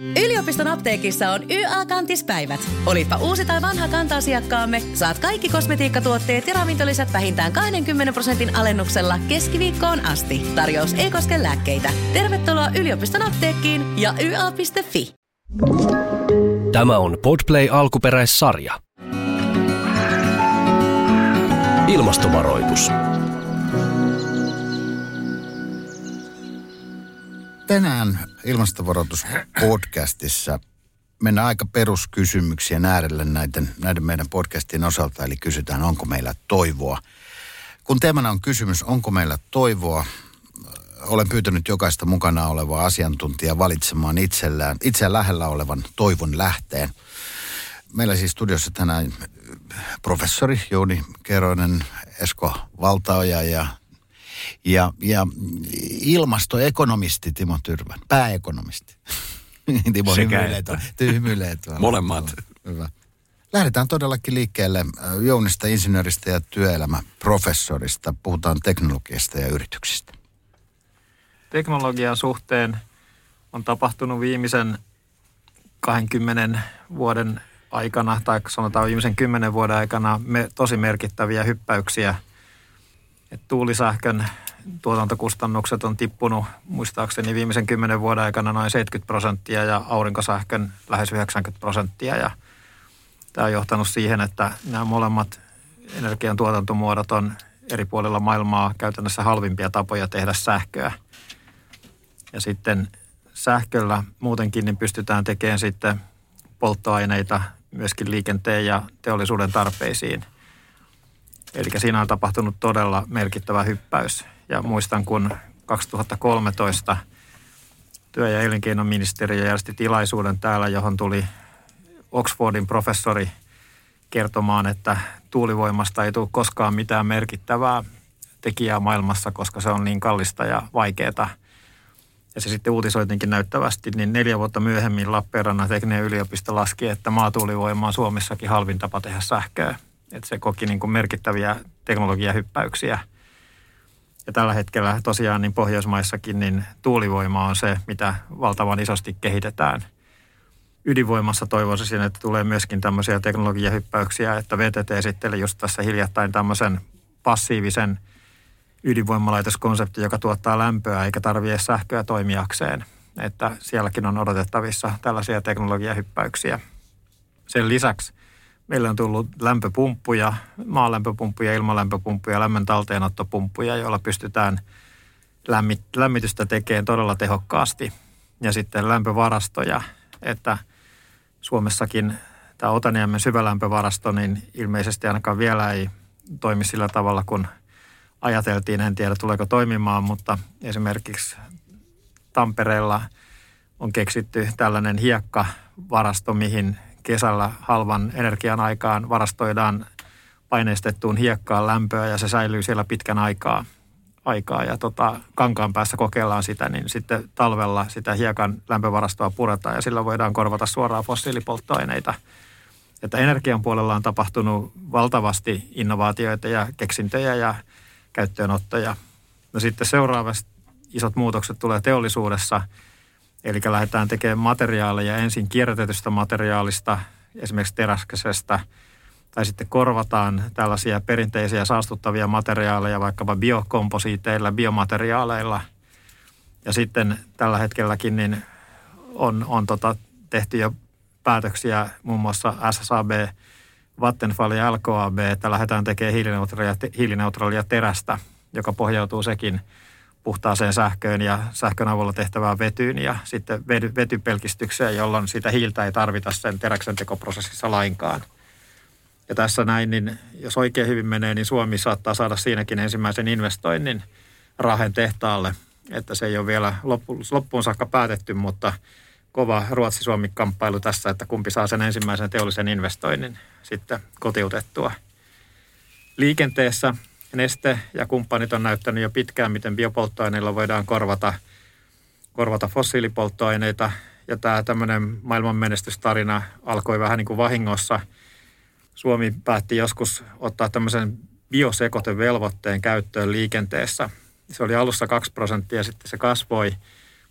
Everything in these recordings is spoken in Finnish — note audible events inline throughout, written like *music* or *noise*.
Yliopiston apteekissa on YA-kantispäivät. Olipa uusi tai vanha kanta-asiakkaamme, saat kaikki kosmetiikkatuotteet ja ravintolisät vähintään 20 prosentin alennuksella keskiviikkoon asti. Tarjous ei koske lääkkeitä. Tervetuloa yliopiston apteekkiin ja YA.fi. Tämä on Podplay alkuperäissarja. Ilmastovaroitus. Tänään ilmastovaroitus podcastissa mennään aika peruskysymyksiä äärelle näiden, näiden meidän podcastien osalta, eli kysytään, onko meillä toivoa. Kun teemana on kysymys, onko meillä toivoa, olen pyytänyt jokaista mukana olevaa asiantuntijaa valitsemaan itsellään, itseään lähellä olevan toivon lähteen. Meillä siis studiossa tänään professori Jouni Keroinen, Esko Valtaoja ja ja, ja ilmastoekonomisti Timo Tyrvän, pääekonomisti. *laughs* Timo hymyilee, Molemmat. Hyvä. Lähdetään todellakin liikkeelle Jounista, insinööristä ja työelämäprofessorista. Puhutaan teknologiasta ja yrityksistä. Teknologian suhteen on tapahtunut viimeisen 20 vuoden aikana, tai sanotaan viimeisen 10 vuoden aikana, me, tosi merkittäviä hyppäyksiä – et tuulisähkön tuotantokustannukset on tippunut muistaakseni viimeisen kymmenen vuoden aikana noin 70 prosenttia ja aurinkosähkön lähes 90 prosenttia. Ja tämä on johtanut siihen, että nämä molemmat energian tuotantomuodot on eri puolilla maailmaa käytännössä halvimpia tapoja tehdä sähköä. Ja sitten sähköllä muutenkin niin pystytään tekemään sitten polttoaineita myöskin liikenteen ja teollisuuden tarpeisiin – Eli siinä on tapahtunut todella merkittävä hyppäys. Ja muistan, kun 2013 työ- ja elinkeinoministeriö järjesti tilaisuuden täällä, johon tuli Oxfordin professori kertomaan, että tuulivoimasta ei tule koskaan mitään merkittävää tekijää maailmassa, koska se on niin kallista ja vaikeaa. Ja se sitten uutisoitinkin näyttävästi, niin neljä vuotta myöhemmin Lappeenrannan tekninen yliopisto laski, että maatuulivoima on Suomessakin halvin tapa tehdä sähköä että se koki niin kuin merkittäviä teknologiahyppäyksiä. Ja tällä hetkellä tosiaan niin Pohjoismaissakin niin tuulivoima on se, mitä valtavan isosti kehitetään. Ydinvoimassa toivoisin, että tulee myöskin tämmöisiä teknologiahyppäyksiä, että VTT esitteli just tässä hiljattain tämmöisen passiivisen ydinvoimalaitoskonsepti, joka tuottaa lämpöä eikä tarvitse sähköä toimijakseen. Että sielläkin on odotettavissa tällaisia teknologiahyppäyksiä. Sen lisäksi Meillä on tullut lämpöpumppuja, maalämpöpumppuja, ilmalämpöpumppuja, lämmön talteenottopumppuja, joilla pystytään lämmitystä tekemään todella tehokkaasti. Ja sitten lämpövarastoja, että Suomessakin tämä Otaniemen syvälämpövarasto, niin ilmeisesti ainakaan vielä ei toimi sillä tavalla, kun ajateltiin. En tiedä, tuleeko toimimaan, mutta esimerkiksi Tampereella on keksitty tällainen hiekkavarasto, mihin kesällä halvan energian aikaan varastoidaan paineistettuun hiekkaan lämpöä ja se säilyy siellä pitkän aikaa. aikaa. Ja tota, kankaan päässä kokeillaan sitä, niin sitten talvella sitä hiekan lämpövarastoa puretaan ja sillä voidaan korvata suoraan fossiilipolttoaineita. Että energian puolella on tapahtunut valtavasti innovaatioita ja keksintöjä ja käyttöönottoja. No sitten seuraavat isot muutokset tulee teollisuudessa – Eli lähdetään tekemään materiaaleja ensin kierrätetystä materiaalista, esimerkiksi teräskäisestä, tai sitten korvataan tällaisia perinteisiä saastuttavia materiaaleja vaikkapa biokomposiiteilla, biomateriaaleilla. Ja sitten tällä hetkelläkin niin on, on tota, tehty jo päätöksiä muun muassa SSAB, Vattenfall ja LKAB, että lähdetään tekemään hiilineutraalia, hiilineutraalia terästä, joka pohjautuu sekin – puhtaaseen sähköön ja sähkön avulla tehtävään vetyyn ja sitten vety, vetypelkistykseen, jolloin sitä hiiltä ei tarvita sen teräksen tekoprosessissa lainkaan. Ja tässä näin, niin jos oikein hyvin menee, niin Suomi saattaa saada siinäkin ensimmäisen investoinnin Rahen tehtaalle. Että se ei ole vielä loppuun saakka päätetty, mutta kova Ruotsi-Suomi-kamppailu tässä, että kumpi saa sen ensimmäisen teollisen investoinnin sitten kotiutettua. Liikenteessä Neste ja kumppanit on näyttänyt jo pitkään, miten biopolttoaineilla voidaan korvata, korvata fossiilipolttoaineita. Ja tämä tämmöinen maailman menestystarina alkoi vähän niin kuin vahingossa. Suomi päätti joskus ottaa tämmöisen biosekotevelvoitteen käyttöön liikenteessä. Se oli alussa 2 prosenttia, sitten se kasvoi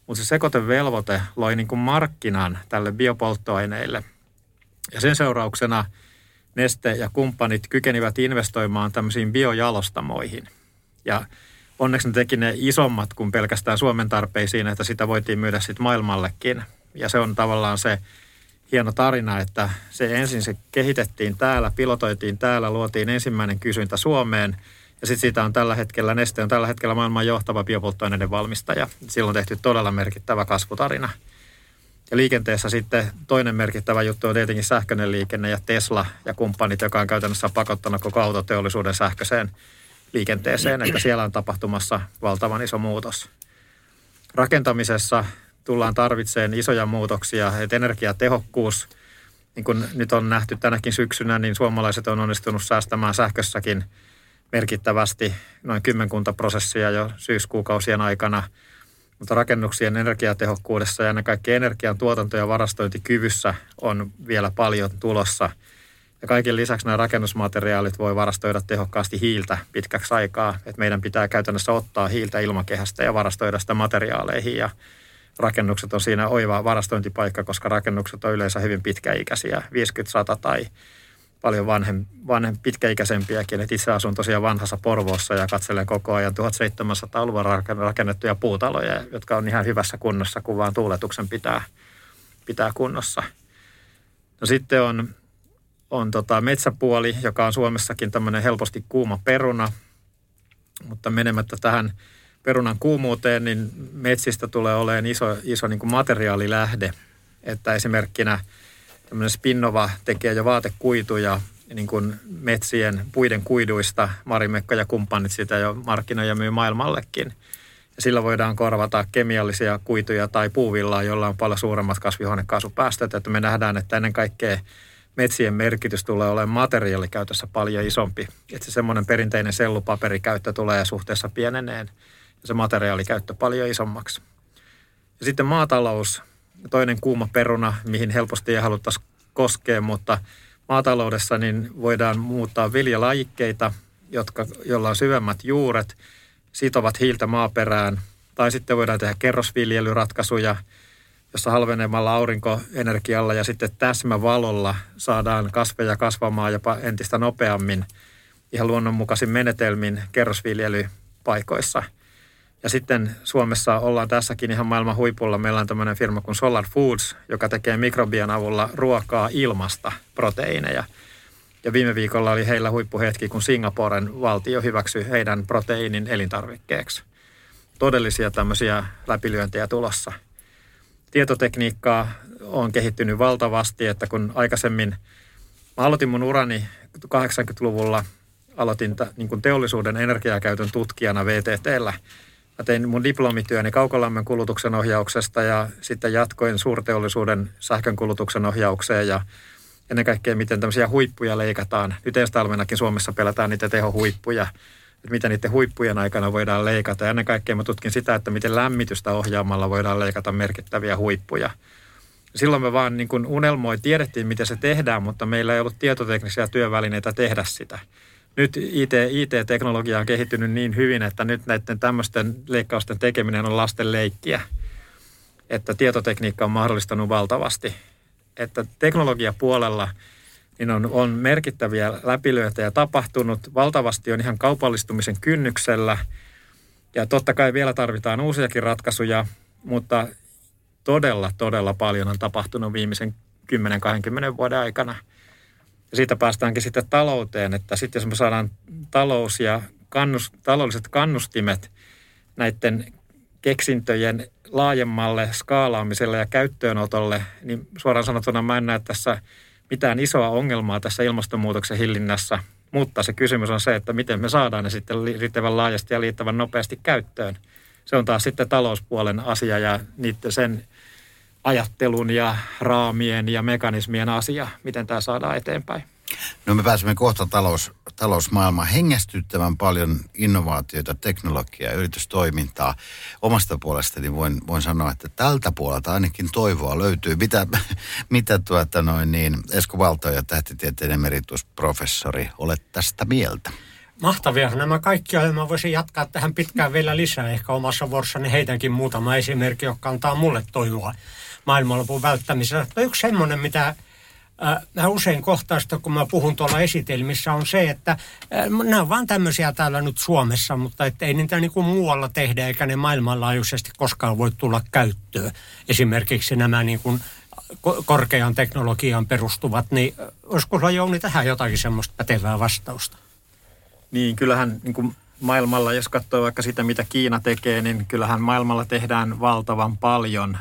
Mutta se sekoitevelvoite loi niin kuin markkinan tälle biopolttoaineille. Ja sen seurauksena Neste ja kumppanit kykenivät investoimaan tämmöisiin biojalostamoihin. Ja onneksi ne teki ne isommat kuin pelkästään Suomen tarpeisiin, että sitä voitiin myydä sitten maailmallekin. Ja se on tavallaan se hieno tarina, että se ensin se kehitettiin täällä, pilotoitiin täällä, luotiin ensimmäinen kysyntä Suomeen – ja sitten siitä on tällä hetkellä, Neste on tällä hetkellä maailman johtava biopolttoaineiden valmistaja. Silloin on tehty todella merkittävä kasvutarina. Ja liikenteessä sitten toinen merkittävä juttu on tietenkin sähköinen liikenne ja Tesla ja kumppanit, joka on käytännössä pakottanut koko autoteollisuuden sähköiseen liikenteeseen, että siellä on tapahtumassa valtavan iso muutos. Rakentamisessa tullaan tarvitseen isoja muutoksia, että energiatehokkuus, niin kuin nyt on nähty tänäkin syksynä, niin suomalaiset on onnistunut säästämään sähkössäkin – merkittävästi, noin kymmenkunta prosessia jo syyskuukausien aikana. Mutta rakennuksien energiatehokkuudessa ja ennen kaikkea energian tuotanto- ja varastointikyvyssä on vielä paljon tulossa. Ja kaiken lisäksi nämä rakennusmateriaalit voi varastoida tehokkaasti hiiltä pitkäksi aikaa. Et meidän pitää käytännössä ottaa hiiltä ilmakehästä ja varastoida sitä materiaaleihin. Ja rakennukset on siinä oiva varastointipaikka, koska rakennukset on yleensä hyvin pitkäikäisiä, 50-100 tai paljon vanhem, vanhem, pitkäikäisempiäkin. Et itse asun tosiaan vanhassa Porvoossa ja katselen koko ajan 1700-luvun rakennettuja puutaloja, jotka on ihan hyvässä kunnossa, kun vaan tuuletuksen pitää, pitää kunnossa. No sitten on, on tota metsäpuoli, joka on Suomessakin tämmöinen helposti kuuma peruna, mutta menemättä tähän perunan kuumuuteen, niin metsistä tulee olemaan iso, iso niin kuin materiaalilähde. Että esimerkkinä – tämmöinen Spinnova tekee jo vaatekuituja niin kuin metsien puiden kuiduista. Marimekko ja kumppanit sitä jo markkinoja myy maailmallekin. Ja sillä voidaan korvata kemiallisia kuituja tai puuvillaa, jolla on paljon suuremmat kasvihuonekaasupäästöt. Että me nähdään, että ennen kaikkea metsien merkitys tulee olemaan materiaalikäytössä paljon isompi. Että se semmoinen perinteinen sellupaperikäyttö tulee suhteessa pieneneen ja se materiaalikäyttö paljon isommaksi. Ja sitten maatalous toinen kuuma peruna, mihin helposti ei haluttaisi koskea, mutta maataloudessa niin voidaan muuttaa viljalajikkeita, jotka, joilla on syvemmät juuret, sitovat hiiltä maaperään. Tai sitten voidaan tehdä kerrosviljelyratkaisuja, jossa halvenemalla aurinkoenergialla ja sitten täsmävalolla saadaan kasveja kasvamaan jopa entistä nopeammin ihan luonnonmukaisin menetelmin kerrosviljelypaikoissa – ja sitten Suomessa ollaan tässäkin ihan maailman huipulla. Meillä on tämmöinen firma kuin Solar Foods, joka tekee mikrobian avulla ruokaa ilmasta, proteiineja. Ja viime viikolla oli heillä huippuhetki, kun Singaporen valtio hyväksyi heidän proteiinin elintarvikkeeksi. Todellisia tämmöisiä läpilyöntejä tulossa. Tietotekniikkaa on kehittynyt valtavasti, että kun aikaisemmin mä aloitin mun urani 80-luvulla, aloitin niin teollisuuden energiakäytön tutkijana VTTllä – Mä tein mun diplomityöni kaukolämmön kulutuksen ohjauksesta ja sitten jatkoin suurteollisuuden sähkön kulutuksen ohjaukseen ja ennen kaikkea miten tämmöisiä huippuja leikataan. Nyt ensi talvenakin Suomessa pelätään niitä tehohuippuja, että miten niiden huippujen aikana voidaan leikata. Ja ennen kaikkea mä tutkin sitä, että miten lämmitystä ohjaamalla voidaan leikata merkittäviä huippuja. Silloin me vaan niin kuin unelmoi, tiedettiin miten se tehdään, mutta meillä ei ollut tietoteknisiä työvälineitä tehdä sitä nyt IT, IT-teknologia on kehittynyt niin hyvin, että nyt näiden tämmöisten leikkausten tekeminen on lasten leikkiä. Että tietotekniikka on mahdollistanut valtavasti. Että teknologiapuolella niin on, on merkittäviä läpilyöntejä tapahtunut. Valtavasti on ihan kaupallistumisen kynnyksellä. Ja totta kai vielä tarvitaan uusiakin ratkaisuja, mutta todella, todella paljon on tapahtunut viimeisen 10-20 vuoden aikana – ja siitä päästäänkin sitten talouteen, että sitten jos me saadaan talous ja kannus, taloudelliset kannustimet näiden keksintöjen laajemmalle skaalaamiselle ja käyttöönotolle, niin suoraan sanottuna mä en näe tässä mitään isoa ongelmaa tässä ilmastonmuutoksen hillinnässä, mutta se kysymys on se, että miten me saadaan ne sitten riittävän laajasti ja liittävän nopeasti käyttöön. Se on taas sitten talouspuolen asia ja niiden sen ajattelun ja raamien ja mekanismien asia, miten tämä saadaan eteenpäin. No me pääsemme kohta talous, talousmaailmaan hengästyttävän paljon innovaatioita, teknologiaa ja yritystoimintaa. Omasta puolestani voin, voin sanoa, että tältä puolelta ainakin toivoa löytyy. Mitä, *laughs* mitä tuota noin niin, Esko Valto ja tähtitieteen emeritusprofessori, olet tästä mieltä? Mahtavia nämä kaikki on. Mä voisin jatkaa tähän pitkään vielä lisää. Ehkä omassa vuorossani heitänkin muutama esimerkki, joka antaa mulle toivoa maailmanlopun välttämisessä. No yksi semmoinen, mitä mä usein kohtaista, kun mä puhun tuolla esitelmissä, on se, että nämä on vaan tämmöisiä täällä nyt Suomessa, mutta ei niitä niin kuin muualla tehdä, eikä ne maailmanlaajuisesti koskaan voi tulla käyttöön. Esimerkiksi nämä niin kuin korkean teknologian perustuvat, niin olisiko sulla Jouni tähän jotakin semmoista pätevää vastausta? Niin, kyllähän niin kuin maailmalla, jos katsoo vaikka sitä, mitä Kiina tekee, niin kyllähän maailmalla tehdään valtavan paljon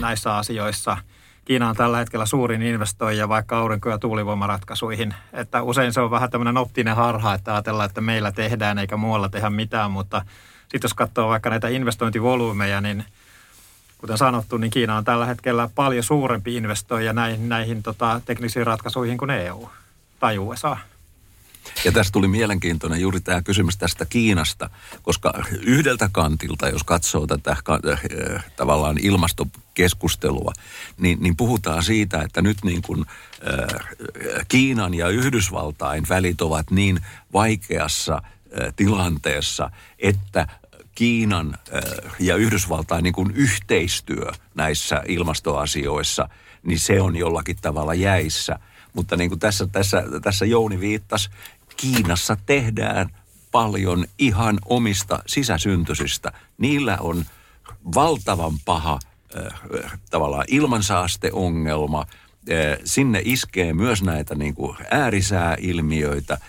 näissä asioissa. Kiina on tällä hetkellä suurin investoija vaikka aurinko- ja tuulivoimaratkaisuihin. Että usein se on vähän tämmöinen optinen harha, että ajatellaan, että meillä tehdään eikä muualla tehdä mitään, mutta sitten jos katsoo vaikka näitä investointivolyymeja, niin kuten sanottu, niin Kiina on tällä hetkellä paljon suurempi investoija näihin, näihin tota, teknisiin ratkaisuihin kuin EU tai USA. Ja tästä tuli mielenkiintoinen juuri tämä kysymys tästä Kiinasta, koska yhdeltä kantilta, jos katsoo tätä äh, tavallaan ilmastokeskustelua, niin, niin puhutaan siitä, että nyt niin kuin äh, Kiinan ja Yhdysvaltain välit ovat niin vaikeassa äh, tilanteessa, että Kiinan ja Yhdysvaltain niin kuin yhteistyö näissä ilmastoasioissa, niin se on jollakin tavalla jäissä. Mutta niin kuin tässä, tässä, tässä Jouni viittasi, Kiinassa tehdään paljon ihan omista sisäsyntyisistä. Niillä on valtavan paha äh, tavallaan ilmansaasteongelma. Äh, sinne iskee myös näitä niin kuin äärisääilmiöitä. Äh,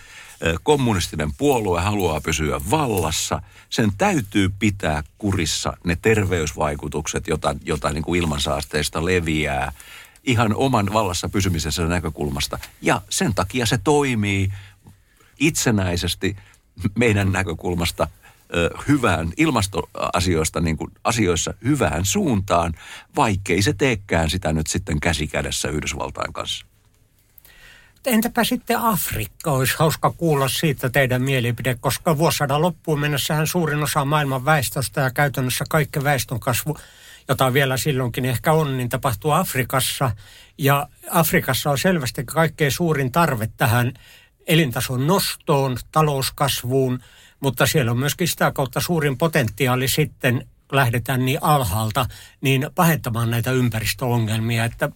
kommunistinen puolue haluaa pysyä vallassa. Sen täytyy pitää kurissa ne terveysvaikutukset, jota, jota niin kuin ilmansaasteista leviää ihan oman vallassa pysymisessä näkökulmasta. Ja sen takia se toimii itsenäisesti meidän näkökulmasta hyvään ilmastoasioista niin kuin asioissa hyvään suuntaan, vaikkei se teekään sitä nyt sitten käsikädessä Yhdysvaltain kanssa. Entäpä sitten Afrikka? Olisi hauska kuulla siitä teidän mielipide, koska vuosisadan loppuun mennessähän suurin osa maailman väestöstä ja käytännössä kaikki väestön kasvu, jota vielä silloinkin ehkä on, niin tapahtuu Afrikassa. Ja Afrikassa on selvästi kaikkein suurin tarve tähän elintason nostoon, talouskasvuun, mutta siellä on myöskin sitä kautta suurin potentiaali sitten, lähdetään niin alhaalta, niin pahentamaan näitä ympäristöongelmia, että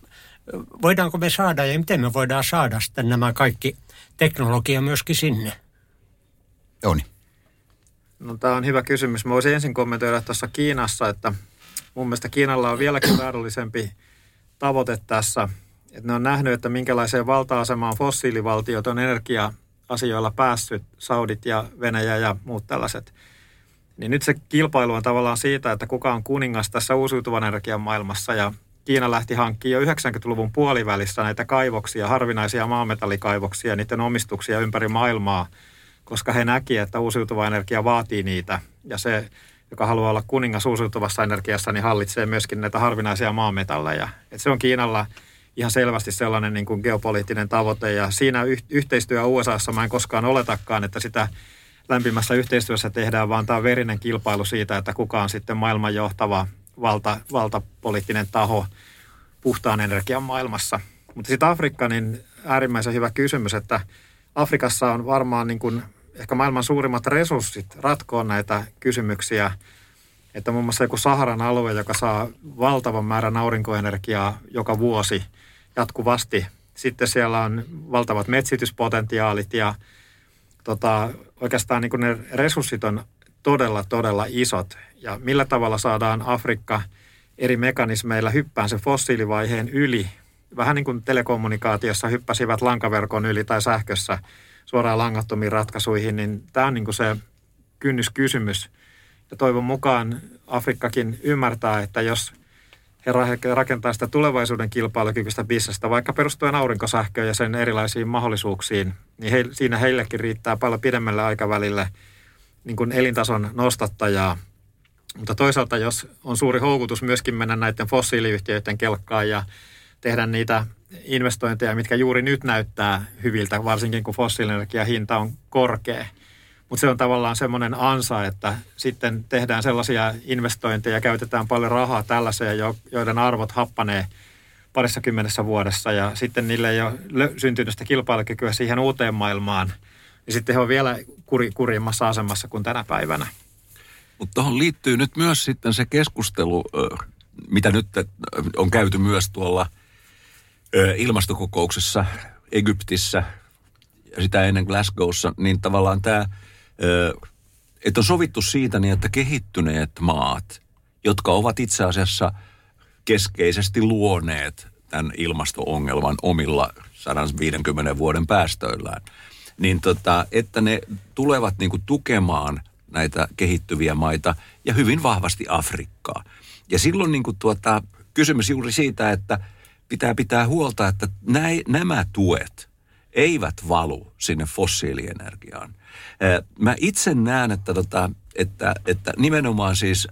voidaanko me saada ja miten me voidaan saada sitten nämä kaikki teknologia myöskin sinne? Joni. No tämä on hyvä kysymys. Mä voisin ensin kommentoida tuossa Kiinassa, että mun mielestä Kiinalla on vieläkin *coughs* väärällisempi tavoite tässä – että ne on nähnyt, että minkälaiseen valta-asemaan fossiilivaltiot on energia-asioilla päässyt, Saudit ja Venäjä ja muut tällaiset. Niin nyt se kilpailu on tavallaan siitä, että kuka on kuningas tässä uusiutuvan energian maailmassa ja Kiina lähti hankkimaan jo 90-luvun puolivälissä näitä kaivoksia, harvinaisia maametallikaivoksia, niiden omistuksia ympäri maailmaa, koska he näki, että uusiutuva energia vaatii niitä. Ja se, joka haluaa olla kuningas uusiutuvassa energiassa, niin hallitsee myöskin näitä harvinaisia maametalleja. Et se on Kiinalla – ihan selvästi sellainen niin kuin geopoliittinen tavoite. Ja siinä yh- yhteistyö USAssa mä en koskaan oletakaan, että sitä lämpimässä yhteistyössä tehdään, vaan tämä on verinen kilpailu siitä, että kuka on sitten maailman johtava valta, valtapoliittinen taho puhtaan energian maailmassa. Mutta sitten Afrikka, niin äärimmäisen hyvä kysymys, että Afrikassa on varmaan niin kuin ehkä maailman suurimmat resurssit ratkoa näitä kysymyksiä – että muun muassa joku Saharan alue, joka saa valtavan määrän aurinkoenergiaa joka vuosi jatkuvasti. Sitten siellä on valtavat metsityspotentiaalit ja tota, oikeastaan niin ne resurssit on todella, todella isot. Ja millä tavalla saadaan Afrikka eri mekanismeilla hyppään se fossiilivaiheen yli. Vähän niin kuin telekommunikaatiossa hyppäsivät lankaverkon yli tai sähkössä suoraan langattomiin ratkaisuihin, niin tämä on niin kuin se kynnyskysymys – ja toivon mukaan Afrikkakin ymmärtää, että jos he rakentaa sitä tulevaisuuden kilpailukykyistä bisnestä, vaikka perustuen aurinkosähköön ja sen erilaisiin mahdollisuuksiin, niin he, siinä heillekin riittää paljon pidemmälle aikavälille niin kuin elintason nostattajaa. Mutta toisaalta, jos on suuri houkutus myöskin mennä näiden fossiiliyhtiöiden kelkkaan ja tehdä niitä investointeja, mitkä juuri nyt näyttää hyviltä, varsinkin kun fossiilienergian hinta on korkea – mutta se on tavallaan semmoinen ansa, että sitten tehdään sellaisia investointeja ja käytetään paljon rahaa tällaiseen, joiden arvot happanee parissa kymmenessä vuodessa ja sitten niille ei ole syntynyt sitä kilpailukykyä siihen uuteen maailmaan. niin sitten he on vielä kuri, kurjimmassa asemassa kuin tänä päivänä. Mutta tuohon liittyy nyt myös sitten se keskustelu, mitä nyt on käyty myös tuolla ilmastokokouksessa Egyptissä ja sitä ennen Glasgowssa, niin tavallaan tämä, että on sovittu siitä niin, että kehittyneet maat, jotka ovat itse asiassa keskeisesti luoneet tämän ilmasto-ongelman omilla 150 vuoden päästöillään, niin tota, että ne tulevat niin kuin tukemaan näitä kehittyviä maita ja hyvin vahvasti Afrikkaa. Ja silloin niin kuin tuota, kysymys juuri siitä, että pitää pitää huolta, että näi, nämä tuet eivät valu sinne fossiilienergiaan. Mä itse näen, että, tota, että, että nimenomaan siis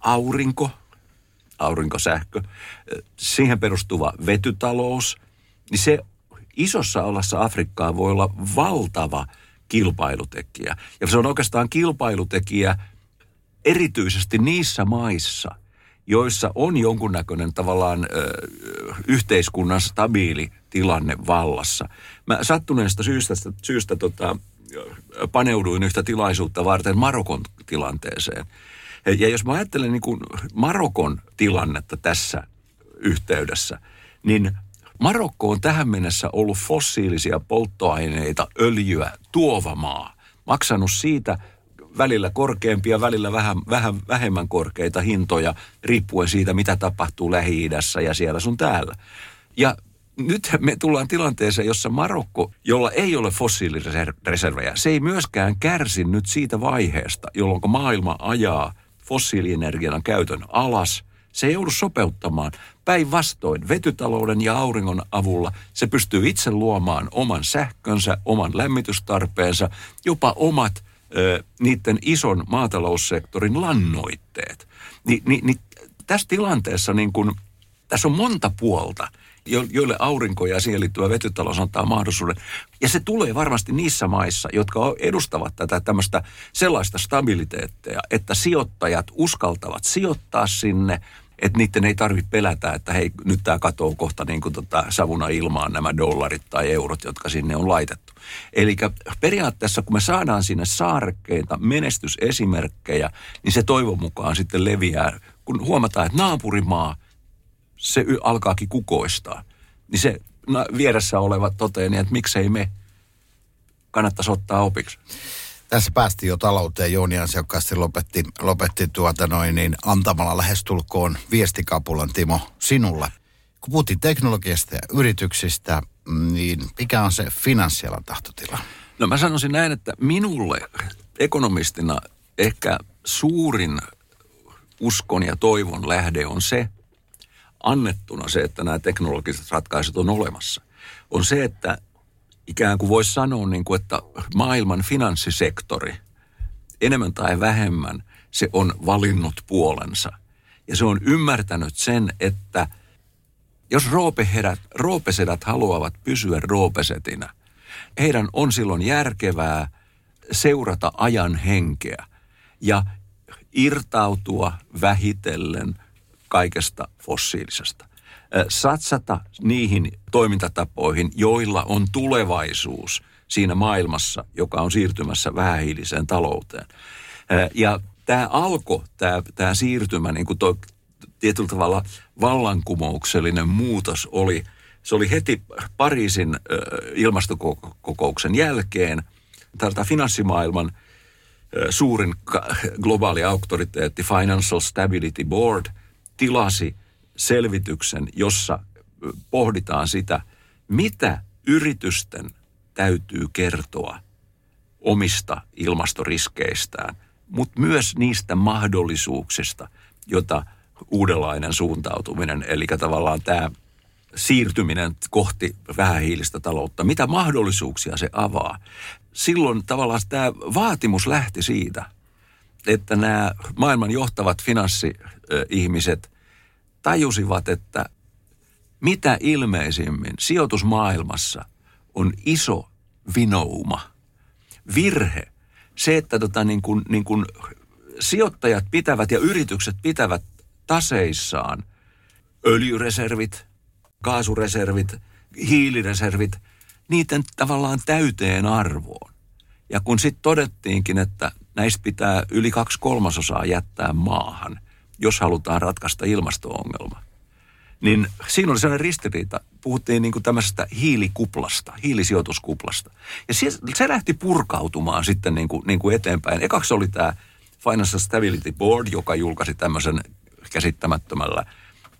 aurinko, aurinkosähkö, siihen perustuva vetytalous, niin se isossa olassa Afrikkaa voi olla valtava kilpailutekijä. Ja se on oikeastaan kilpailutekijä erityisesti niissä maissa, joissa on jonkunnäköinen tavallaan ö, yhteiskunnan stabiili tilanne vallassa. Mä sattuneesta syystä, syystä tota, paneuduin yhtä tilaisuutta varten Marokon tilanteeseen. Ja jos mä ajattelen niin kuin Marokon tilannetta tässä yhteydessä, niin Marokko on tähän mennessä ollut fossiilisia polttoaineita, öljyä tuova maa. Maksanut siitä välillä korkeampia, välillä vähän, vähän vähemmän korkeita hintoja, riippuen siitä, mitä tapahtuu Lähi-idässä ja siellä sun täällä. Ja nyt me tullaan tilanteeseen, jossa Marokko, jolla ei ole fossiilireservejä, se ei myöskään kärsi nyt siitä vaiheesta, jolloin maailma ajaa fossiilienergian käytön alas. Se ei joudu sopeuttamaan. Päinvastoin vetytalouden ja auringon avulla se pystyy itse luomaan oman sähkönsä, oman lämmitystarpeensa, jopa omat ö, niiden ison maataloussektorin lannoitteet. Ni, ni, ni, tässä tilanteessa niin kun, tässä on monta puolta – joille aurinko ja siihen liittyvä vetytalous antaa mahdollisuuden. Ja se tulee varmasti niissä maissa, jotka edustavat tätä tämmöistä sellaista stabiliteettia, että sijoittajat uskaltavat sijoittaa sinne, että niiden ei tarvitse pelätä, että hei, nyt tämä katoo kohta niin kuin tota savuna ilmaan nämä dollarit tai eurot, jotka sinne on laitettu. Eli periaatteessa, kun me saadaan sinne saarekkeita, menestysesimerkkejä, niin se toivon mukaan sitten leviää, kun huomataan, että naapurimaa se alkaakin kukoistaa, niin se vieressä oleva toteaa niin, että miksei me kannattaisi ottaa opiksi. Tässä päästiin jo talouteen. Jouni ansiokkaasti lopetti, lopetti tuota noin, niin antamalla lähestulkoon viestikapulan Timo sinulle. Kun puhuttiin teknologiasta ja yrityksistä, niin mikä on se finanssialan tahtotila? No mä sanoisin näin, että minulle ekonomistina ehkä suurin uskon ja toivon lähde on se, annettuna se, että nämä teknologiset ratkaisut on olemassa, on se, että ikään kuin voisi sanoa, niin kuin, että maailman finanssisektori enemmän tai vähemmän se on valinnut puolensa. Ja se on ymmärtänyt sen, että jos roopesedät, roopesedät haluavat pysyä roopesetinä, heidän on silloin järkevää seurata ajan henkeä ja irtautua vähitellen kaikesta fossiilisesta. Satsata niihin toimintatapoihin, joilla on tulevaisuus siinä maailmassa, joka on siirtymässä vähähiiliseen talouteen. Ja tämä alkoi, tämä, tämä siirtymä, niin kuin toi, tietyllä tavalla vallankumouksellinen muutos oli, se oli heti Pariisin ilmastokokouksen jälkeen. Tältä finanssimaailman suurin globaali auktoriteetti Financial Stability Board – tilasi selvityksen, jossa pohditaan sitä, mitä yritysten täytyy kertoa omista ilmastoriskeistään, mutta myös niistä mahdollisuuksista, jota uudenlainen suuntautuminen, eli tavallaan tämä siirtyminen kohti vähähiilistä taloutta, mitä mahdollisuuksia se avaa. Silloin tavallaan tämä vaatimus lähti siitä, että nämä maailman johtavat finanssi-ihmiset tajusivat, että mitä ilmeisimmin sijoitusmaailmassa on iso vinouma, virhe. Se, että tota niin kuin, niin kuin sijoittajat pitävät ja yritykset pitävät taseissaan öljyreservit, kaasureservit, hiilireservit, niiden tavallaan täyteen arvoon. Ja kun sitten todettiinkin, että näistä pitää yli kaksi kolmasosaa jättää maahan, jos halutaan ratkaista ilmasto-ongelma, niin siinä oli sellainen ristiriita. Puhuttiin niin kuin tämmöisestä hiilikuplasta, hiilisijoituskuplasta. Ja se, se lähti purkautumaan sitten niin kuin, niin kuin eteenpäin. Ekaksi oli tämä Financial Stability Board, joka julkaisi tämmöisen käsittämättömällä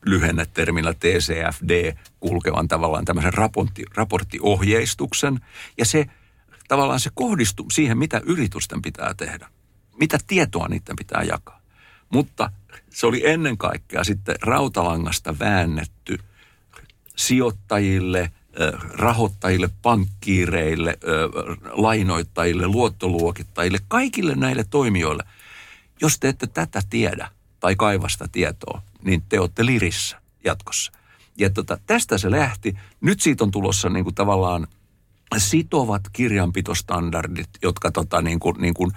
lyhennetermillä TCFD kulkevan tavallaan tämmöisen raportti, raporttiohjeistuksen. Ja se tavallaan se kohdistuu siihen, mitä yritysten pitää tehdä. Mitä tietoa niiden pitää jakaa. Mutta se oli ennen kaikkea sitten rautalangasta väännetty sijoittajille, rahoittajille, pankkiireille, lainoittajille, luottoluokittajille, kaikille näille toimijoille. Jos te ette tätä tiedä tai kaivasta tietoa, niin te olette lirissä jatkossa. Ja tota, tästä se lähti. Nyt siitä on tulossa niin kuin tavallaan sitovat kirjanpitostandardit, jotka tota, niin kuin, niin kuin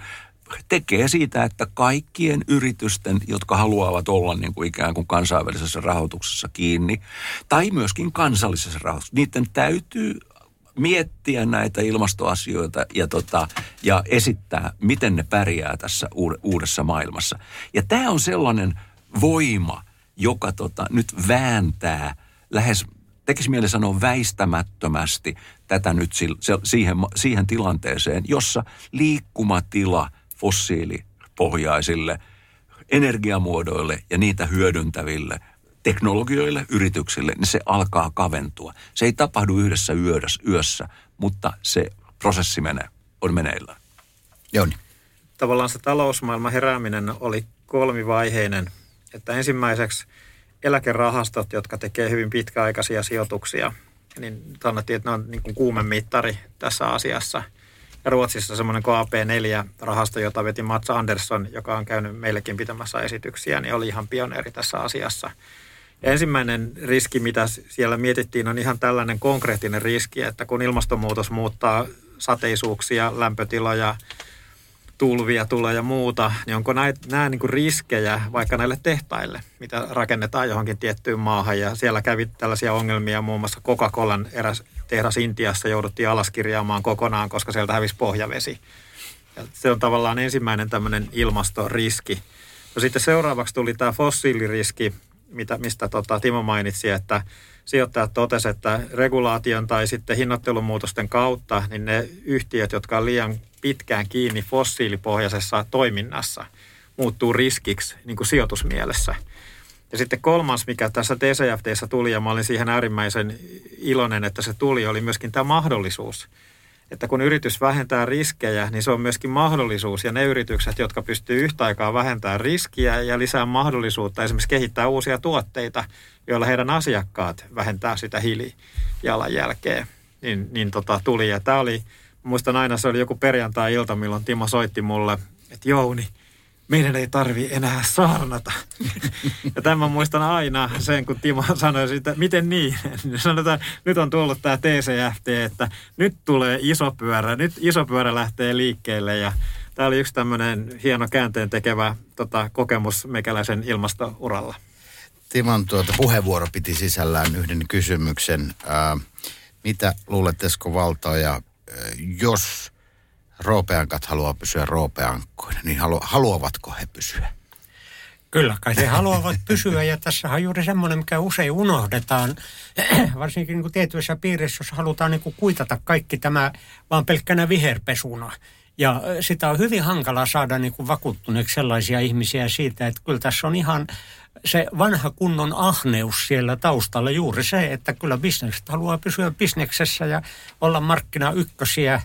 tekee siitä, että kaikkien yritysten, jotka haluavat olla niin kuin ikään kuin kansainvälisessä rahoituksessa kiinni, tai myöskin kansallisessa rahoituksessa, niiden täytyy miettiä näitä ilmastoasioita ja, tota, ja esittää, miten ne pärjää tässä uudessa maailmassa. Ja tämä on sellainen voima, joka tota, nyt vääntää lähes, tekisi mieli sanoa väistämättömästi tätä nyt siihen, siihen tilanteeseen, jossa liikkumatila fossiilipohjaisille energiamuodoille ja niitä hyödyntäville teknologioille, yrityksille, niin se alkaa kaventua. Se ei tapahdu yhdessä yössä, mutta se prosessi menee, on meneillään. Joni. Tavallaan se talousmaailman herääminen oli kolmivaiheinen. Että ensimmäiseksi eläkerahastot, jotka tekee hyvin pitkäaikaisia sijoituksia, niin sanottiin, että ne on niin kuin kuumemittari tässä asiassa – Ruotsissa semmoinen KAP4-rahasto, jota veti Mats Andersson, joka on käynyt meillekin pitämässä esityksiä, niin oli ihan pioneeri tässä asiassa. Ensimmäinen riski, mitä siellä mietittiin, on ihan tällainen konkreettinen riski, että kun ilmastonmuutos muuttaa sateisuuksia, lämpötiloja, tulvia tulee ja muuta, niin onko näitä, nämä niin kuin riskejä vaikka näille tehtaille, mitä rakennetaan johonkin tiettyyn maahan. Ja siellä kävi tällaisia ongelmia, muun muassa Coca-Colan eräs tehdas Intiassa jouduttiin alaskirjaamaan kokonaan, koska sieltä hävisi pohjavesi. Ja se on tavallaan ensimmäinen tämmöinen ilmastoriski. No sitten seuraavaksi tuli tämä fossiiliriski, mitä, mistä tota Timo mainitsi, että sijoittajat totesivat, että regulaation tai sitten hinnoittelumuutosten kautta, niin ne yhtiöt, jotka on liian pitkään kiinni fossiilipohjaisessa toiminnassa, muuttuu riskiksi niin kuin sijoitusmielessä. Ja sitten kolmas, mikä tässä TCFTssä tuli, ja mä olin siihen äärimmäisen iloinen, että se tuli, oli myöskin tämä mahdollisuus. Että kun yritys vähentää riskejä, niin se on myöskin mahdollisuus. Ja ne yritykset, jotka pystyy yhtä aikaa vähentämään riskiä ja lisää mahdollisuutta esimerkiksi kehittää uusia tuotteita, joilla heidän asiakkaat vähentää sitä hiilijalanjälkeä, niin, niin tota, tuli. Ja tämä oli, muistan aina, se oli joku perjantai-ilta, milloin Timo soitti mulle, että Jouni, meidän ei tarvi enää saarnata. ja tämän muistan aina sen, kun Timo sanoi että miten niin? Sanotaan, nyt on tullut tämä TCFT, että nyt tulee iso pyörä, nyt iso pyörä lähtee liikkeelle ja tämä oli yksi tämmöinen hieno käänteen tekevä tota, kokemus meikäläisen ilmastouralla. Timon tuota, puheenvuoro piti sisällään yhden kysymyksen. Ää, mitä luulet Esko Valtoja, jos roopeankat haluaa pysyä roopeankkoina, niin halu, haluavatko he pysyä? Kyllä, kai he haluavat pysyä ja tässä on juuri semmoinen, mikä usein unohdetaan, *clears throat* varsinkin niin kuin tietyissä piirissä, jos halutaan niin kuin kuitata kaikki tämä vaan pelkkänä viherpesuna. Ja sitä on hyvin hankala saada niin kuin vakuuttuneeksi sellaisia ihmisiä siitä, että kyllä tässä on ihan se vanha kunnon ahneus siellä taustalla juuri se, että kyllä bisnekset haluaa pysyä bisneksessä ja olla markkina ykkösiä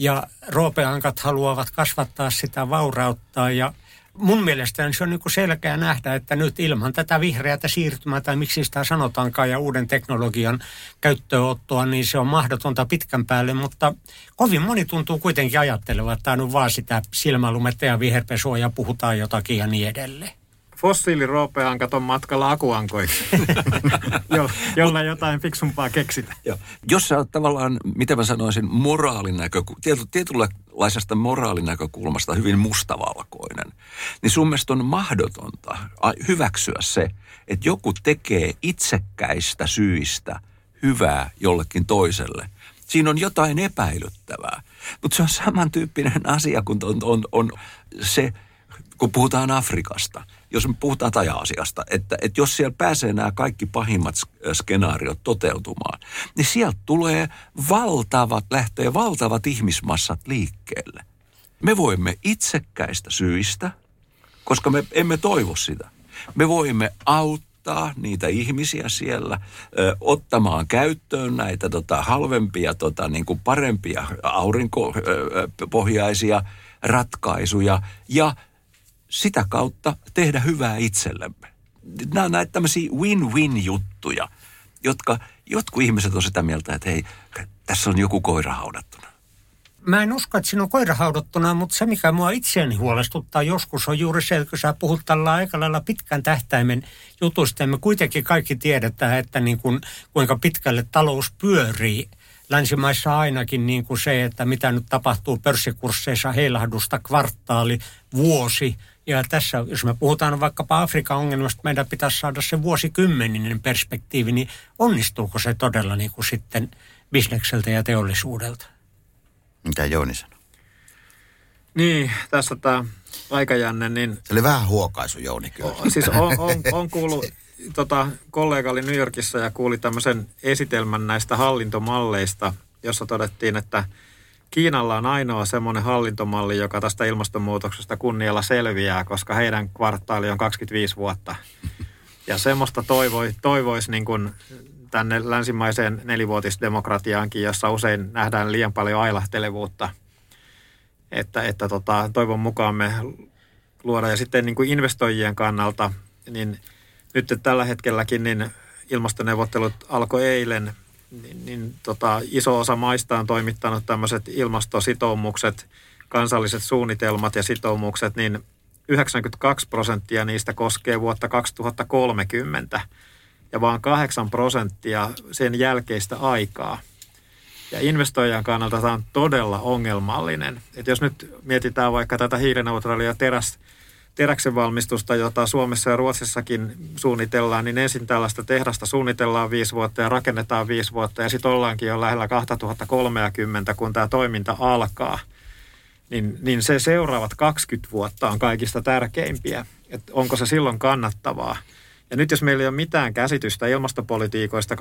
ja roopeankat haluavat kasvattaa sitä vaurautta. Ja mun mielestä se on niin selkeä nähdä, että nyt ilman tätä vihreätä siirtymää tai miksi sitä sanotaankaan ja uuden teknologian käyttöönottoa, niin se on mahdotonta pitkän päälle, mutta kovin moni tuntuu kuitenkin ajattelevan, että tämä on vaan sitä silmälumetta ja viherpesua ja puhutaan jotakin ja niin edelleen fossiiliroopeankat on matkalla akuankoiksi, *laughs* jo, jolla jotain fiksumpaa keksitä. Joo. Jos sä oot tavallaan, mitä mä sanoisin, moraalinäkökulmasta, tiety, tietynlaisesta moraalinäkökulmasta hyvin mustavalkoinen, niin sun mielestä on mahdotonta hyväksyä se, että joku tekee itsekkäistä syistä hyvää jollekin toiselle. Siinä on jotain epäilyttävää. Mutta se on samantyyppinen asia kuin on, on, on se, kun puhutaan Afrikasta, jos me puhutaan tai asiasta, että, että jos siellä pääsee nämä kaikki pahimmat skenaariot toteutumaan, niin sieltä tulee valtavat, lähtee valtavat ihmismassat liikkeelle. Me voimme itsekkäistä syistä, koska me emme toivo sitä. Me voimme auttaa niitä ihmisiä siellä ö, ottamaan käyttöön näitä tota, halvempia, tota, niin kuin parempia aurinkopohjaisia ratkaisuja ja sitä kautta tehdä hyvää itsellemme. Nämä on näitä tämmöisiä win-win-juttuja, jotka jotkut ihmiset on sitä mieltä, että hei, tässä on joku koira haudattuna. Mä en usko, että siinä on koira haudattuna, mutta se, mikä mua itseäni huolestuttaa joskus, on juuri se, että kun sä puhut tällä aika lailla pitkän tähtäimen jutusta, me kuitenkin kaikki tiedetään, että niin kuin, kuinka pitkälle talous pyörii – länsimaissa ainakin niin kuin se, että mitä nyt tapahtuu pörssikursseissa heilahdusta kvartaali, vuosi. Ja tässä, jos me puhutaan vaikkapa Afrikan ongelmasta, meidän pitäisi saada se vuosikymmeninen perspektiivi, niin onnistuuko se todella niin kuin sitten bisnekseltä ja teollisuudelta? Mitä Jouni sanoi? Niin, tässä tämä aikajänne, niin... Se oli vähän huokaisu Jouni kyllä. Siis on, on, on kuullut tota, kollega oli New Yorkissa ja kuuli tämmöisen esitelmän näistä hallintomalleista, jossa todettiin, että Kiinalla on ainoa semmoinen hallintomalli, joka tästä ilmastonmuutoksesta kunnialla selviää, koska heidän kvartaali on 25 vuotta. Ja semmoista toivoi, toivoisi niin kuin tänne länsimaiseen nelivuotisdemokratiaankin, jossa usein nähdään liian paljon ailahtelevuutta. Että, että tota, toivon mukaan me luodaan. Ja sitten niin kuin investoijien kannalta, niin – nyt tällä hetkelläkin niin ilmastoneuvottelut alkoi eilen, niin, niin tota, iso osa maista on toimittanut tämmöiset ilmastositoumukset, kansalliset suunnitelmat ja sitoumukset, niin 92 prosenttia niistä koskee vuotta 2030 ja vaan 8 prosenttia sen jälkeistä aikaa. Ja investoijan kannalta tämä on todella ongelmallinen. Et jos nyt mietitään vaikka tätä hiilineutraalia teräs, teräksen valmistusta, jota Suomessa ja Ruotsissakin suunnitellaan, niin ensin tällaista tehdasta suunnitellaan viisi vuotta ja rakennetaan viisi vuotta ja sitten ollaankin jo lähellä 2030, kun tämä toiminta alkaa. Niin, niin se seuraavat 20 vuotta on kaikista tärkeimpiä, että onko se silloin kannattavaa. Ja nyt jos meillä ei ole mitään käsitystä ilmastopolitiikoista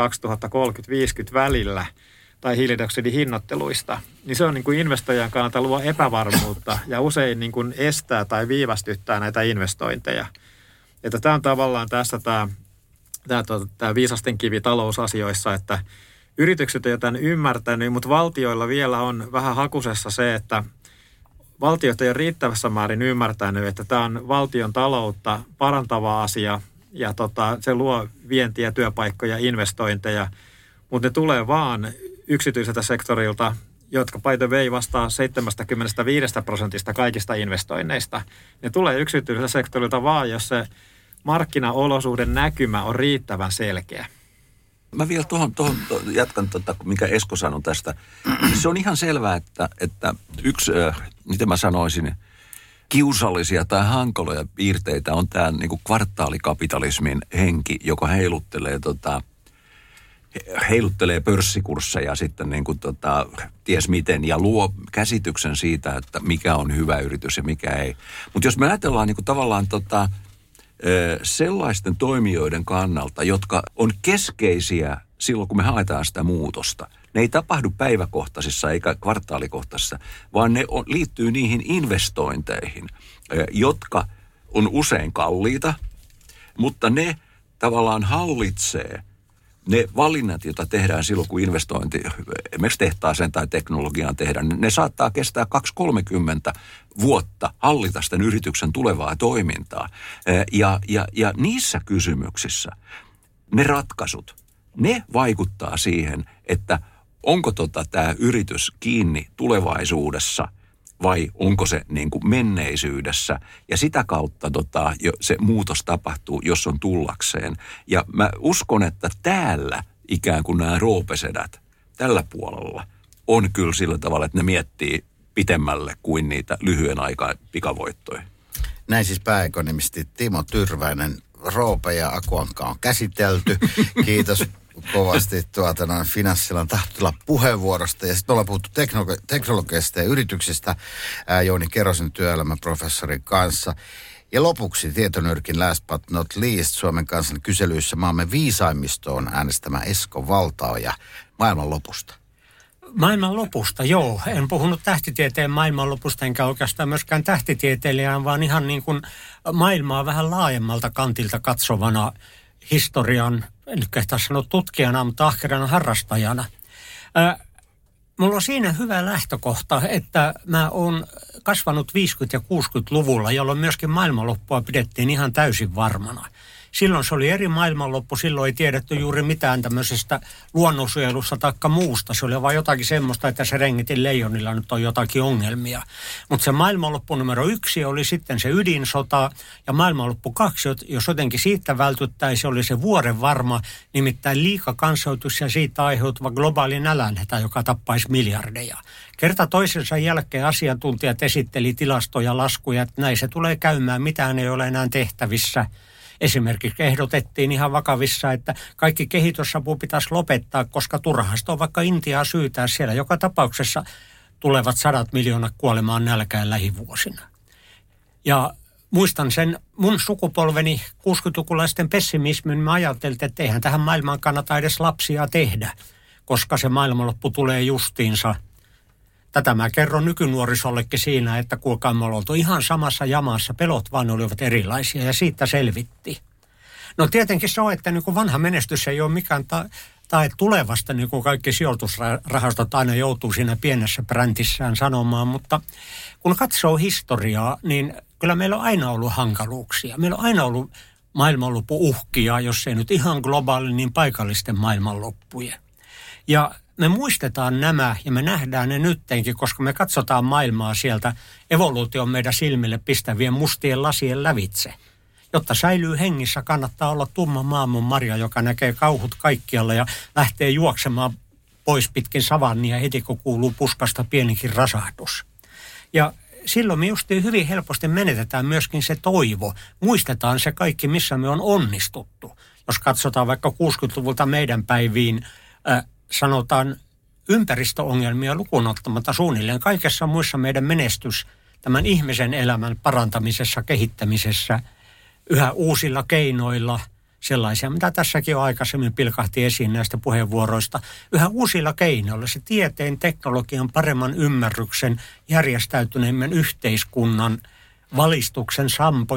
2030-50 välillä – tai hiilidioksidin hinnoitteluista, niin se on niin kuin investoijan kannalta luo epävarmuutta ja usein niin kuin estää tai viivästyttää näitä investointeja. Että tämä on tavallaan tässä tämä, tämä, tuota, tämä viisasten kivi talousasioissa, että yritykset eivät tämän ymmärtänyt, mutta valtioilla vielä on vähän hakusessa se, että valtiot ei ole riittävässä määrin ymmärtänyt, että tämä on valtion taloutta parantava asia ja tota, se luo vientiä, työpaikkoja, investointeja, mutta ne tulee vaan yksityiseltä sektorilta, jotka by the way vastaa 75 prosentista kaikista investoinneista. Ne tulee yksityiseltä sektorilta vaan, jos se markkinaolosuuden näkymä on riittävän selkeä. Mä vielä tuohon, tuohon jatkan, tota, mikä Esko sanoi tästä. Se on ihan selvää, että, että yksi, äh, miten mä sanoisin, kiusallisia tai hankaloja piirteitä on tämä niin kvartaalikapitalismin henki, joka heiluttelee tota, heiluttelee pörssikursseja sitten niin kuin tota, ties miten ja luo käsityksen siitä, että mikä on hyvä yritys ja mikä ei. Mutta jos me ajatellaan niin kuin tavallaan tota, sellaisten toimijoiden kannalta, jotka on keskeisiä silloin, kun me haetaan sitä muutosta. Ne ei tapahdu päiväkohtaisissa eikä kvartaalikohtaisissa, vaan ne on, liittyy niihin investointeihin, jotka on usein kalliita, mutta ne tavallaan hallitsee – ne valinnat, joita tehdään silloin, kun investointi esimerkiksi tehtaaseen tai teknologiaan tehdään, ne saattaa kestää 2-30 vuotta hallita sitten yrityksen tulevaa toimintaa. Ja, ja, ja niissä kysymyksissä ne ratkaisut, ne vaikuttaa siihen, että onko tota tämä yritys kiinni tulevaisuudessa – vai onko se niin kuin menneisyydessä. Ja sitä kautta tota, jo se muutos tapahtuu, jos on tullakseen. Ja mä uskon, että täällä ikään kuin nämä roopesedät tällä puolella on kyllä sillä tavalla, että ne miettii pitemmälle kuin niitä lyhyen aikaa pikavoittoja. Näin siis pääekonomisti Timo Tyrväinen. Roope ja Akuanka on käsitelty. *laughs* Kiitos kovasti tuota, noin Finanssilan tahtotila puheenvuorosta. Ja sitten ollaan puhuttu teknologi- teknologiasta ja yrityksistä ää, Jouni Kerosen työelämäprofessorin kanssa. Ja lopuksi tietonyrkin last but not least Suomen kansan kyselyissä maamme viisaimmistoon äänestämä Esko Valtaoja maailmanlopusta. Maailmanlopusta, joo. En puhunut tähtitieteen maailmanlopusta, enkä oikeastaan myöskään tähtitieteilijään, vaan ihan niin kuin maailmaa vähän laajemmalta kantilta katsovana historian, en nyt kehtaa sanoa tutkijana, mutta ahkerana harrastajana. Ää, mulla on siinä hyvä lähtökohta, että mä oon kasvanut 50- ja 60-luvulla, jolloin myöskin maailmanloppua pidettiin ihan täysin varmana – Silloin se oli eri maailmanloppu, silloin ei tiedetty juuri mitään tämmöisestä luonnonsuojelusta taikka muusta. Se oli vain jotakin semmoista, että se rengitin leijonilla nyt on jotakin ongelmia. Mutta se maailmanloppu numero yksi oli sitten se ydinsota ja maailmanloppu kaksi, jos jotenkin siitä vältyttäisiin, oli se vuoren varma, nimittäin liikakansoitus ja siitä aiheutuva globaali nälänhätä, joka tappaisi miljardeja. Kerta toisensa jälkeen asiantuntijat esitteli tilastoja, laskuja, että näin se tulee käymään, mitään ei ole enää tehtävissä – Esimerkiksi ehdotettiin ihan vakavissa, että kaikki kehitysapu pitäisi lopettaa, koska turhasta on vaikka Intiaa syytää siellä. Joka tapauksessa tulevat sadat miljoonat kuolemaan nälkään lähivuosina. Ja muistan sen mun sukupolveni 60-lukulaisten pessimismin. Me ajateltiin, että eihän tähän maailmaan kannata edes lapsia tehdä, koska se maailmanloppu tulee justiinsa – Tätä mä kerron nykynuorisollekin siinä, että kuulkaa me oltu ihan samassa jamassa, pelot vaan olivat erilaisia ja siitä selvitti. No tietenkin se on, että niin kuin vanha menestys ei ole mikään ta- tai tulevasta, niin kuin kaikki sijoitusrahastot aina joutuu siinä pienessä brändissään sanomaan, mutta kun katsoo historiaa, niin kyllä meillä on aina ollut hankaluuksia. Meillä on aina ollut maailmanloppu-uhkia, jos ei nyt ihan globaali, niin paikallisten maailmanloppujen. Ja me muistetaan nämä ja me nähdään ne nyttenkin, koska me katsotaan maailmaa sieltä evoluution meidän silmille pistävien mustien lasien lävitse. Jotta säilyy hengissä, kannattaa olla tumma maailman Marja, joka näkee kauhut kaikkialla ja lähtee juoksemaan pois pitkin savannia heti, kun kuuluu puskasta pienikin rasahdus. Ja silloin me justiin hyvin helposti menetetään myöskin se toivo. Muistetaan se kaikki, missä me on onnistuttu. Jos katsotaan vaikka 60-luvulta meidän päiviin, äh, sanotaan ympäristöongelmia lukuun ottamatta suunnilleen kaikessa muissa meidän menestys tämän ihmisen elämän parantamisessa, kehittämisessä yhä uusilla keinoilla, sellaisia, mitä tässäkin jo aikaisemmin pilkahti esiin näistä puheenvuoroista, yhä uusilla keinoilla. Se tieteen, teknologian, paremman ymmärryksen, järjestäytyneimmän yhteiskunnan, valistuksen sampo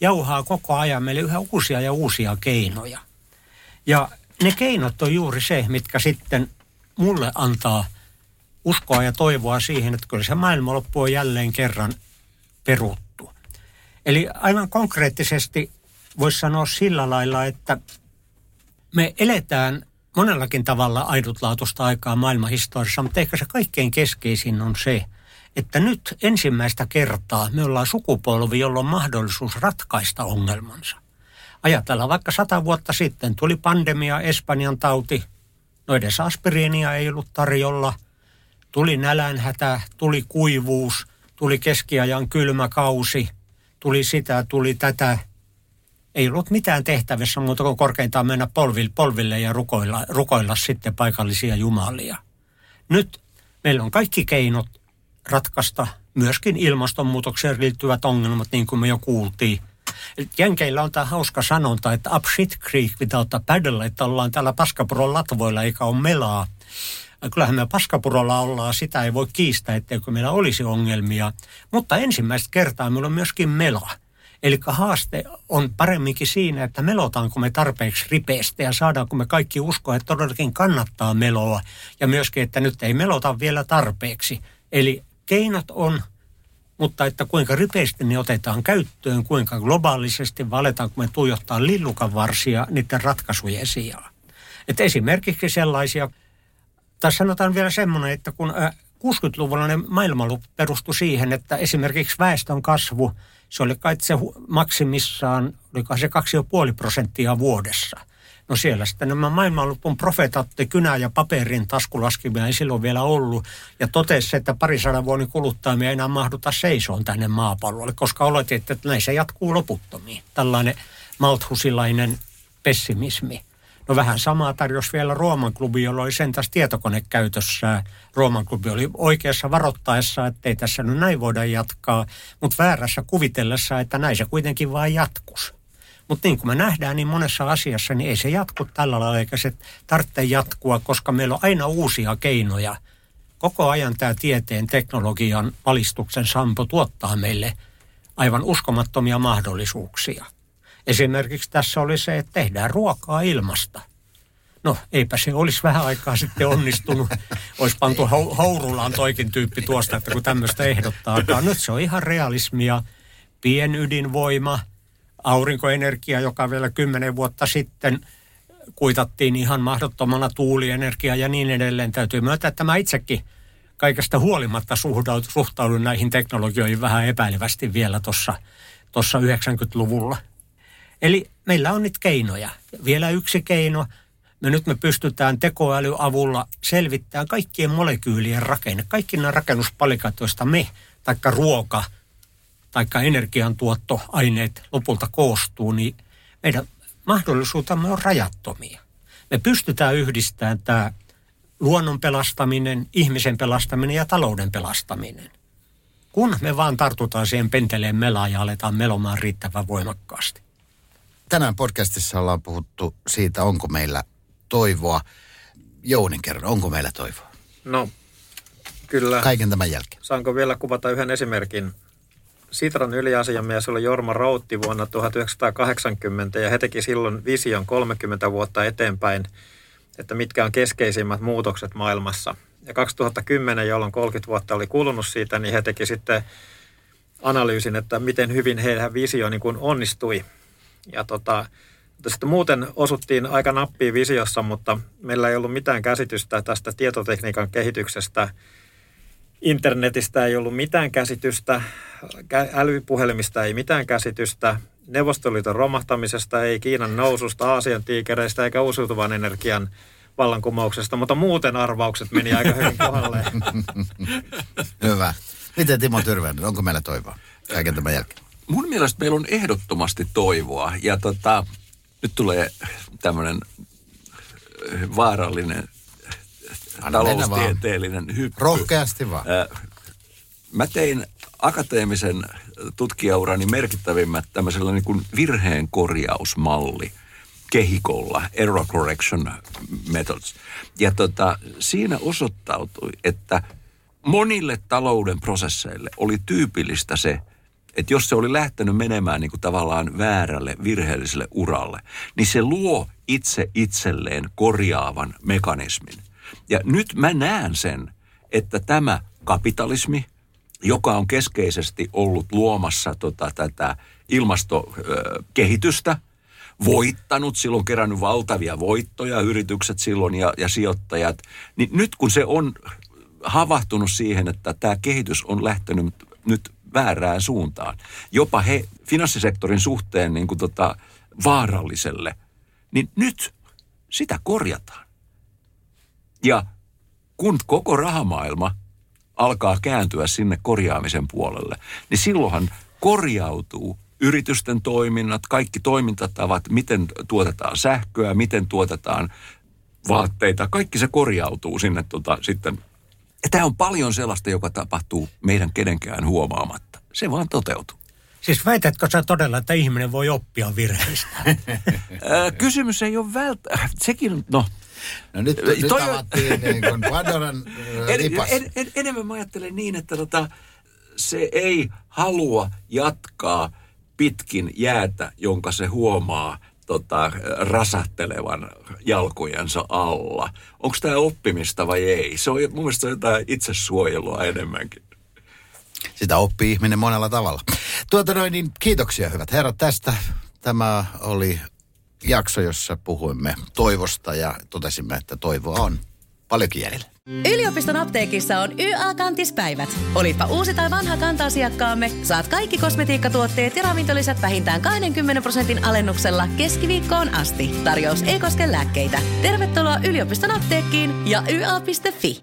jauhaa koko ajan meille yhä uusia ja uusia keinoja. Ja ne keinot on juuri se, mitkä sitten mulle antaa uskoa ja toivoa siihen, että kyllä se maailmanloppu on jälleen kerran peruttu. Eli aivan konkreettisesti voisi sanoa sillä lailla, että me eletään monellakin tavalla ainutlaatuista aikaa maailmanhistoriassa, mutta ehkä se kaikkein keskeisin on se, että nyt ensimmäistä kertaa me ollaan sukupolvi, jolla on mahdollisuus ratkaista ongelmansa. Ajatellaan vaikka sata vuotta sitten tuli pandemia, Espanjan tauti, no edes aspiriinia ei ollut tarjolla, tuli nälänhätä, tuli kuivuus, tuli keskiajan kylmä kausi, tuli sitä, tuli tätä. Ei ollut mitään tehtävissä muuta kuin korkeintaan mennä polville, polville ja rukoilla, rukoilla sitten paikallisia jumalia. Nyt meillä on kaikki keinot ratkaista myöskin ilmastonmuutokseen liittyvät ongelmat, niin kuin me jo kuultiin. Jenkeillä on tämä hauska sanonta, että up shit creek without a paddle, että ollaan täällä paskapuron latvoilla eikä ole melaa. Kyllähän me paskapurolla ollaan, sitä ei voi kiistää, etteikö meillä olisi ongelmia. Mutta ensimmäistä kertaa meillä on myöskin mela. Eli haaste on paremminkin siinä, että melotaanko me tarpeeksi ripeästi ja saadaanko me kaikki uskoa, että todellakin kannattaa meloa. Ja myöskin, että nyt ei melota vielä tarpeeksi. Eli keinot on mutta että kuinka ripeästi ne otetaan käyttöön, kuinka globaalisesti valetaanko me tuijottaa lillukan varsia niiden ratkaisujen sijaan. Että esimerkiksi sellaisia, tai sanotaan vielä semmoinen, että kun 60-luvulla ne maailmanloppu perustui siihen, että esimerkiksi väestön kasvu, se oli kai se maksimissaan, oliko se 2,5 prosenttia vuodessa – No siellä sitten nämä maailmanlopun profeetat kynä ja paperin taskulaskimia ei silloin vielä ollut. Ja totesi, että parisadan vuoden kuluttaa me ei enää mahduta seisoon tänne maapallolle, koska oletit, että näin se jatkuu loputtomiin. Tällainen malthusilainen pessimismi. No vähän samaa tarjosi vielä Rooman klubi, jolla oli sentäs tietokone käytössä. Rooman klubi oli oikeassa varoittaessa, että ei tässä nyt näin voida jatkaa, mutta väärässä kuvitellessa, että näin se kuitenkin vaan jatkus. Mutta niin kuin me nähdään niin monessa asiassa, niin ei se jatku tällä lailla, eikä se tarvitse jatkua, koska meillä on aina uusia keinoja. Koko ajan tämä tieteen, teknologian, valistuksen sampo tuottaa meille aivan uskomattomia mahdollisuuksia. Esimerkiksi tässä oli se, että tehdään ruokaa ilmasta. No, eipä se olisi vähän aikaa sitten onnistunut. *laughs* Olisi pantu hourulaan toikin tyyppi tuosta, että kun tämmöistä ehdottaakaan. Nyt se on ihan realismia. Pienydinvoima, aurinkoenergia, joka vielä kymmenen vuotta sitten kuitattiin ihan mahdottomana tuulienergia ja niin edelleen. Täytyy myöntää, että mä itsekin kaikesta huolimatta suhtaudun näihin teknologioihin vähän epäilevästi vielä tuossa 90-luvulla. Eli meillä on nyt keinoja. Vielä yksi keino. Me nyt me pystytään tekoälyavulla selvittämään kaikkien molekyylien rakenne. Kaikki nämä rakennuspalikat, joista me, taikka ruoka, taikka energiantuottoaineet lopulta koostuu, niin meidän mahdollisuutemme on rajattomia. Me pystytään yhdistämään tämä luonnon pelastaminen, ihmisen pelastaminen ja talouden pelastaminen. Kun me vaan tartutaan siihen penteleen melaan ja aletaan melomaan riittävän voimakkaasti. Tänään podcastissa ollaan puhuttu siitä, onko meillä toivoa. Jounin kerran, onko meillä toivoa? No, kyllä. Kaiken tämän jälkeen. Saanko vielä kuvata yhden esimerkin? Sitran yliasiamies oli Jorma Routti vuonna 1980 ja he teki silloin vision 30 vuotta eteenpäin, että mitkä on keskeisimmät muutokset maailmassa. Ja 2010, jolloin 30 vuotta oli kulunut siitä, niin he teki sitten analyysin, että miten hyvin heidän visio niin kuin onnistui – ja tota, sitten muuten osuttiin aika nappiin visiossa, mutta meillä ei ollut mitään käsitystä tästä tietotekniikan kehityksestä. Internetistä ei ollut mitään käsitystä, älypuhelimista ei mitään käsitystä, Neuvostoliiton romahtamisesta, ei Kiinan noususta, Aasian tiikereistä eikä uusiutuvan energian vallankumouksesta, mutta muuten arvaukset meni aika hyvin kohdalle. *laughs* Hyvä. Miten Timo Tyrväinen, onko meillä toivoa kaiken tämän jälkeen? mun mielestä meillä on ehdottomasti toivoa. Ja tota, nyt tulee tämmöinen vaarallinen taloustieteellinen hyppy. Rohkeasti vaan. Mä tein akateemisen tutkijaurani merkittävimmät tämmöisellä niin kuin virheen korjausmalli kehikolla, error correction methods. Ja tota, siinä osoittautui, että monille talouden prosesseille oli tyypillistä se, että jos se oli lähtenyt menemään niin kuin tavallaan väärälle, virheelliselle uralle, niin se luo itse itselleen korjaavan mekanismin. Ja nyt mä näen sen, että tämä kapitalismi, joka on keskeisesti ollut luomassa tota, tätä ilmastokehitystä, voittanut, silloin kerännyt valtavia voittoja, yritykset silloin ja, ja sijoittajat, niin nyt kun se on havahtunut siihen, että tämä kehitys on lähtenyt nyt väärään suuntaan. Jopa he finanssisektorin suhteen niin kuin tota, vaaralliselle. Niin nyt sitä korjataan. Ja kun koko rahamaailma alkaa kääntyä sinne korjaamisen puolelle, niin silloinhan korjautuu yritysten toiminnat, kaikki toimintatavat, miten tuotetaan sähköä, miten tuotetaan vaatteita, kaikki se korjautuu sinne tota, sitten ja tämä on paljon sellaista, joka tapahtuu meidän kenenkään huomaamatta. Se vaan toteutuu. Siis väitätkö sä todella, että ihminen voi oppia virheistä? *laughs* Kysymys ei ole välttämättä. Sekin, no. No nyt, nyt toi... avattiin niin kuin *laughs* Pandoran en, en, en, enemmän mä ajattelen niin, että tota, se ei halua jatkaa pitkin jäätä, jonka se huomaa – tota, rasattelevan jalkojensa alla. Onko tämä oppimista vai ei? Se on mun mielestä jotain itsesuojelua enemmänkin. Sitä oppii ihminen monella tavalla. Tuota noin, niin kiitoksia hyvät herrat tästä. Tämä oli jakso, jossa puhuimme toivosta ja totesimme, että toivoa on paljonkin jäljellä. Yliopiston apteekissa on YA-kantispäivät. Olipa uusi tai vanha kanta-asiakkaamme, saat kaikki kosmetiikkatuotteet ja ravintolisät vähintään 20 prosentin alennuksella keskiviikkoon asti. Tarjous ei koske lääkkeitä. Tervetuloa yliopiston apteekkiin ja YA.fi.